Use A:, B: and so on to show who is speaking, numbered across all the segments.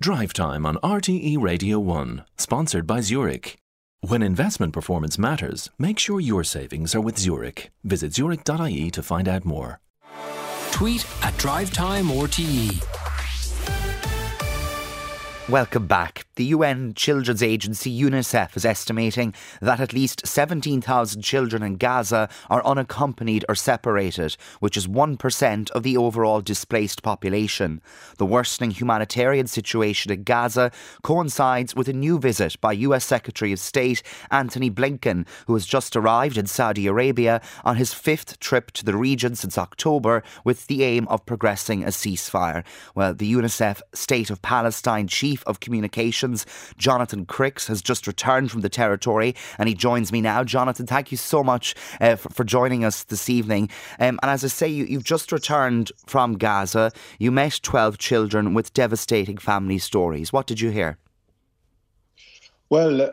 A: Drive Time on RTE Radio 1, sponsored by Zurich. When investment performance matters, make sure your savings are with Zurich. Visit zurich.ie to find out more.
B: Tweet at Drive Time RTE.
C: Welcome back. The UN Children's Agency UNICEF is estimating that at least 17,000 children in Gaza are unaccompanied or separated, which is 1% of the overall displaced population. The worsening humanitarian situation in Gaza coincides with a new visit by US Secretary of State Antony Blinken, who has just arrived in Saudi Arabia on his fifth trip to the region since October with the aim of progressing a ceasefire. Well, the UNICEF State of Palestine chief of Communications, Jonathan Crickx, has just returned from the territory and he joins me now. Jonathan, thank you so much uh, for, for, joining us this evening. Um, and as I say, you, you've just returned from Gaza. You met 12 children with devastating family stories. What did you hear?
D: Well,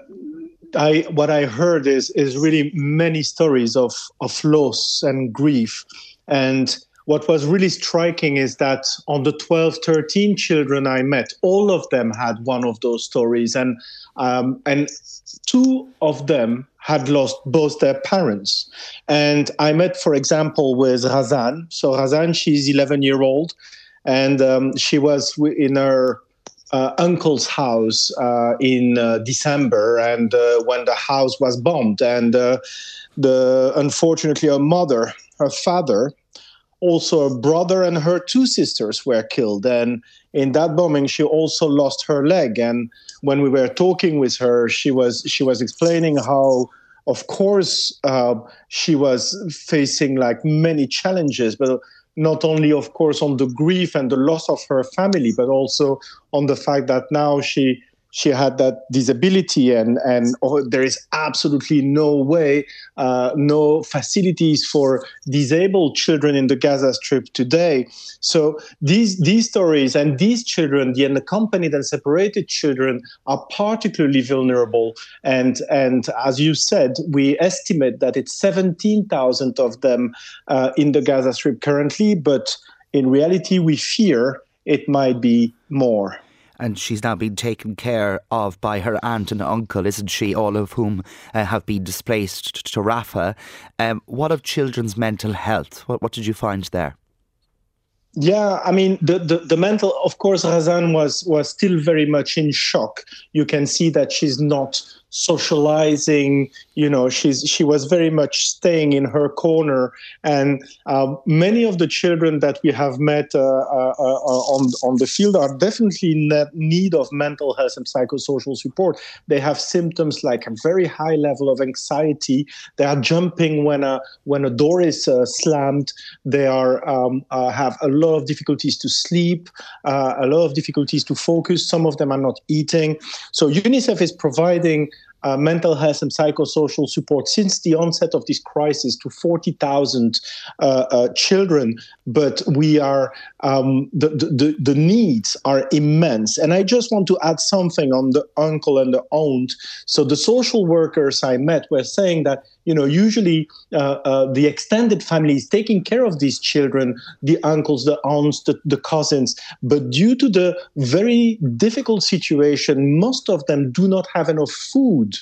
D: I what I heard is is really many stories of of loss and grief, and what was really striking is that on the 12, 13 children I met, all of them had one of those stories. And, um, and two of them had lost both their parents. And I met, for example, with Razan. So Razan, she's 11 year old, and um, she was in her uh, uncle's house uh, in uh, December, and uh, when the house was bombed, and uh, the unfortunately her mother, her father, also a brother and her two sisters were killed. And in that bombing, she also lost her leg. And when we were talking with her, she was she was explaining how, of course, uh, she was facing like many challenges, but not only, of course, on the grief and the loss of her family, but also on the fact that now she she had that disability and and oh, there is absolutely no way uh, no facilities for disabled children in the gaza strip today. So these these stories and these children the unaccompanied and separated children are particularly vulnerable. And and as you said we estimate that it's 17,000 of them uh, in the gaza strip currently but in reality we fear it might be more
C: and she's now been taken care of by her aunt and uncle, isn't she? All of whom uh, have been displaced to Rafah. Um, what of children's mental health? What, what did you find there?
D: Yeah, I mean the, the, the mental. Of course, Razan was was still very much in shock. You can see that she's not socializing you know she's she was very much staying in her corner. And uh, many of the children that we have met uh, uh, uh on on the field are definitely in need of mental health and psychosocial support. They have symptoms like a very high level of anxiety. They are jumping when a when a door is uh, slammed. They are um, uh, have a lot of difficulties to sleep a lot of difficulties to focus. Some of them are not eating. So unicef is providing uh, mental health and psychosocial support since the onset of this crisis to 40,000 uh, uh, children. But we are, um, the, the, the needs are immense. And I just want to add something on the uncle and the aunt. So the social workers I met were saying that you know, usually uh, uh, the extended family is taking care of these children, the uncles, the aunts, the, the cousins. But due to the very difficult situation, most of them do not have enough food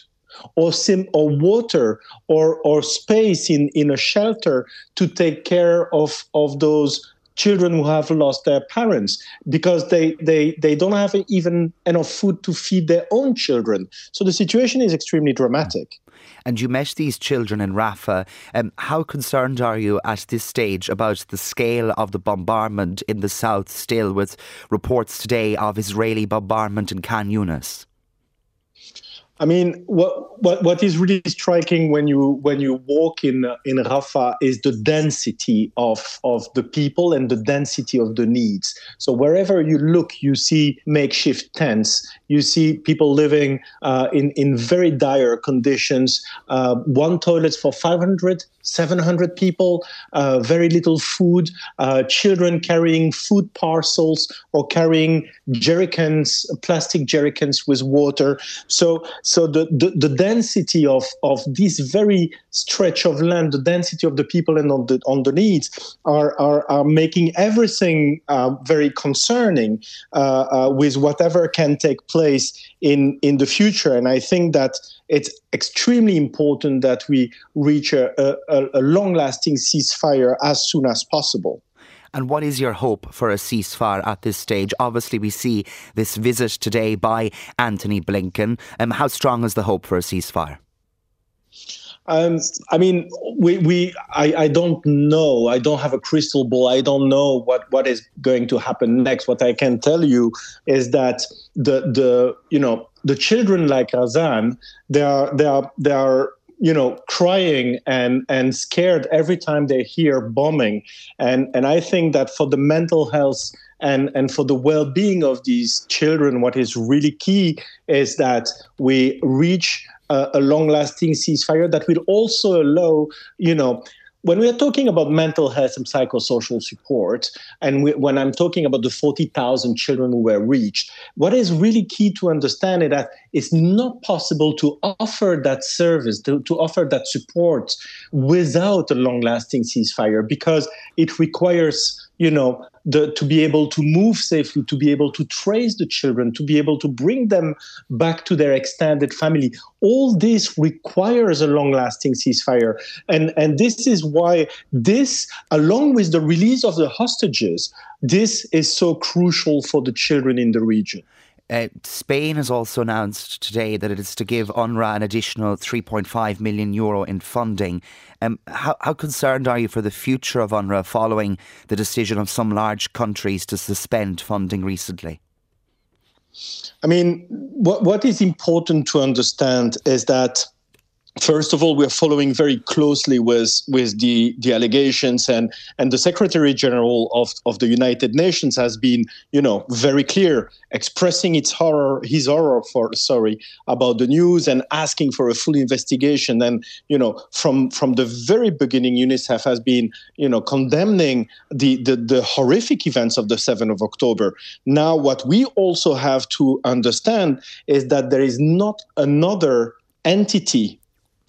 D: or sim or water or or space in in a shelter to take care of of those children who have lost their parents because they they they don't have even enough food to feed their own children so the situation is extremely dramatic
C: and you met these children in Rafah. Um, how concerned are you at this stage about the scale of the bombardment in the south still, with reports today of Israeli bombardment in Khan Yunis?
D: I mean, what, what what is really striking when you when you walk in in Rafah is the density of of the people and the density of the needs. So wherever you look, you see makeshift tents. You see people living uh, in in very dire conditions. Uh, one toilet for 500 700 people, uh, very little food, uh, children carrying food parcels or carrying jerrycans, plastic jerrycans with water. So, so the, the, the density of, of this very stretch of land, the density of the people and on the, on the needs are, are, are making everything uh, very concerning uh, uh, with whatever can take place in, in the future. And I think that it's extremely important that we reach a, a, a long lasting ceasefire as soon as possible.
C: And what is your hope for a ceasefire at this stage? Obviously, we see this visit today by Antony Blinken. Um, how strong is the hope for a ceasefire?
D: Um, I mean, we, we I, I don't know. I don't have a crystal ball. I don't know what, what is going to happen next. What I can tell you is that the the you know the children like Razan, they are they are they are you know crying and and scared every time they hear bombing, and and I think that for the mental health and and for the well-being of these children, what is really key is that we reach a, a long-lasting ceasefire that will also allow, you know, when we are talking about mental health and psychosocial support, and we, when I'm talking about the 40,000 children who were reached, what is really key to understand is that it's not possible to offer that service, to, to offer that support without a long lasting ceasefire because it requires you know, the, to be able to move safely, to be able to trace the children, to be able to bring them back to their extended family. All this requires a long lasting ceasefire. And, and this is why this, along with the release of the hostages, this is so crucial for the children in the region.
C: Uh, Spain has also announced today that it is to give UNRWA an additional 3.5 million euro in funding. Um, how, how concerned are you for the future of UNRWA following the decision of some large countries to suspend funding recently?
D: I mean, what, what is important to understand is that First of all, we're following very closely with, with the, the allegations, and, and the Secretary General of, of the United Nations has been, you know, very clear, expressing its horror, his horror for sorry about the news, and asking for a full investigation. And you know, from from the very beginning, UNICEF has been, you know, condemning the the, the horrific events of the 7th of October. Now, what we also have to understand is that there is not another entity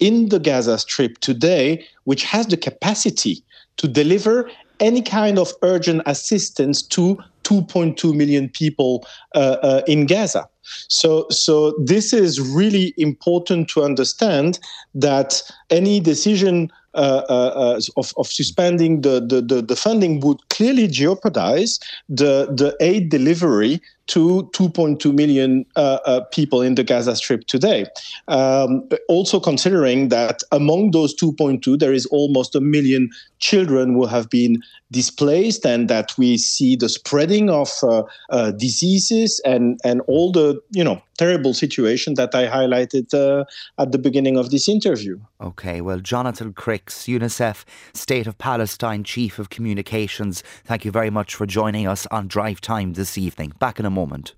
D: in the Gaza Strip today, which has the capacity to deliver any kind of urgent assistance to 2.2 million people uh, uh, in Gaza. So, so this is really important to understand that any decision of, of suspending the, the, the, the, funding would clearly jeopardize the, the aid delivery to 2.2 million uh, uh, people in the Gaza Strip today. Um, also considering that among those 2.2, there is almost a million children who have been displaced, and that we see the spreading of uh, diseases and and all the you know terrible situation that I highlighted uh, at the beginning of this interview.
C: Okay, well, Jonathan Crickx, UNICEF State of Palestine Chief of Communications, thank you very much for joining us on Drive Time this evening. Back in a moment.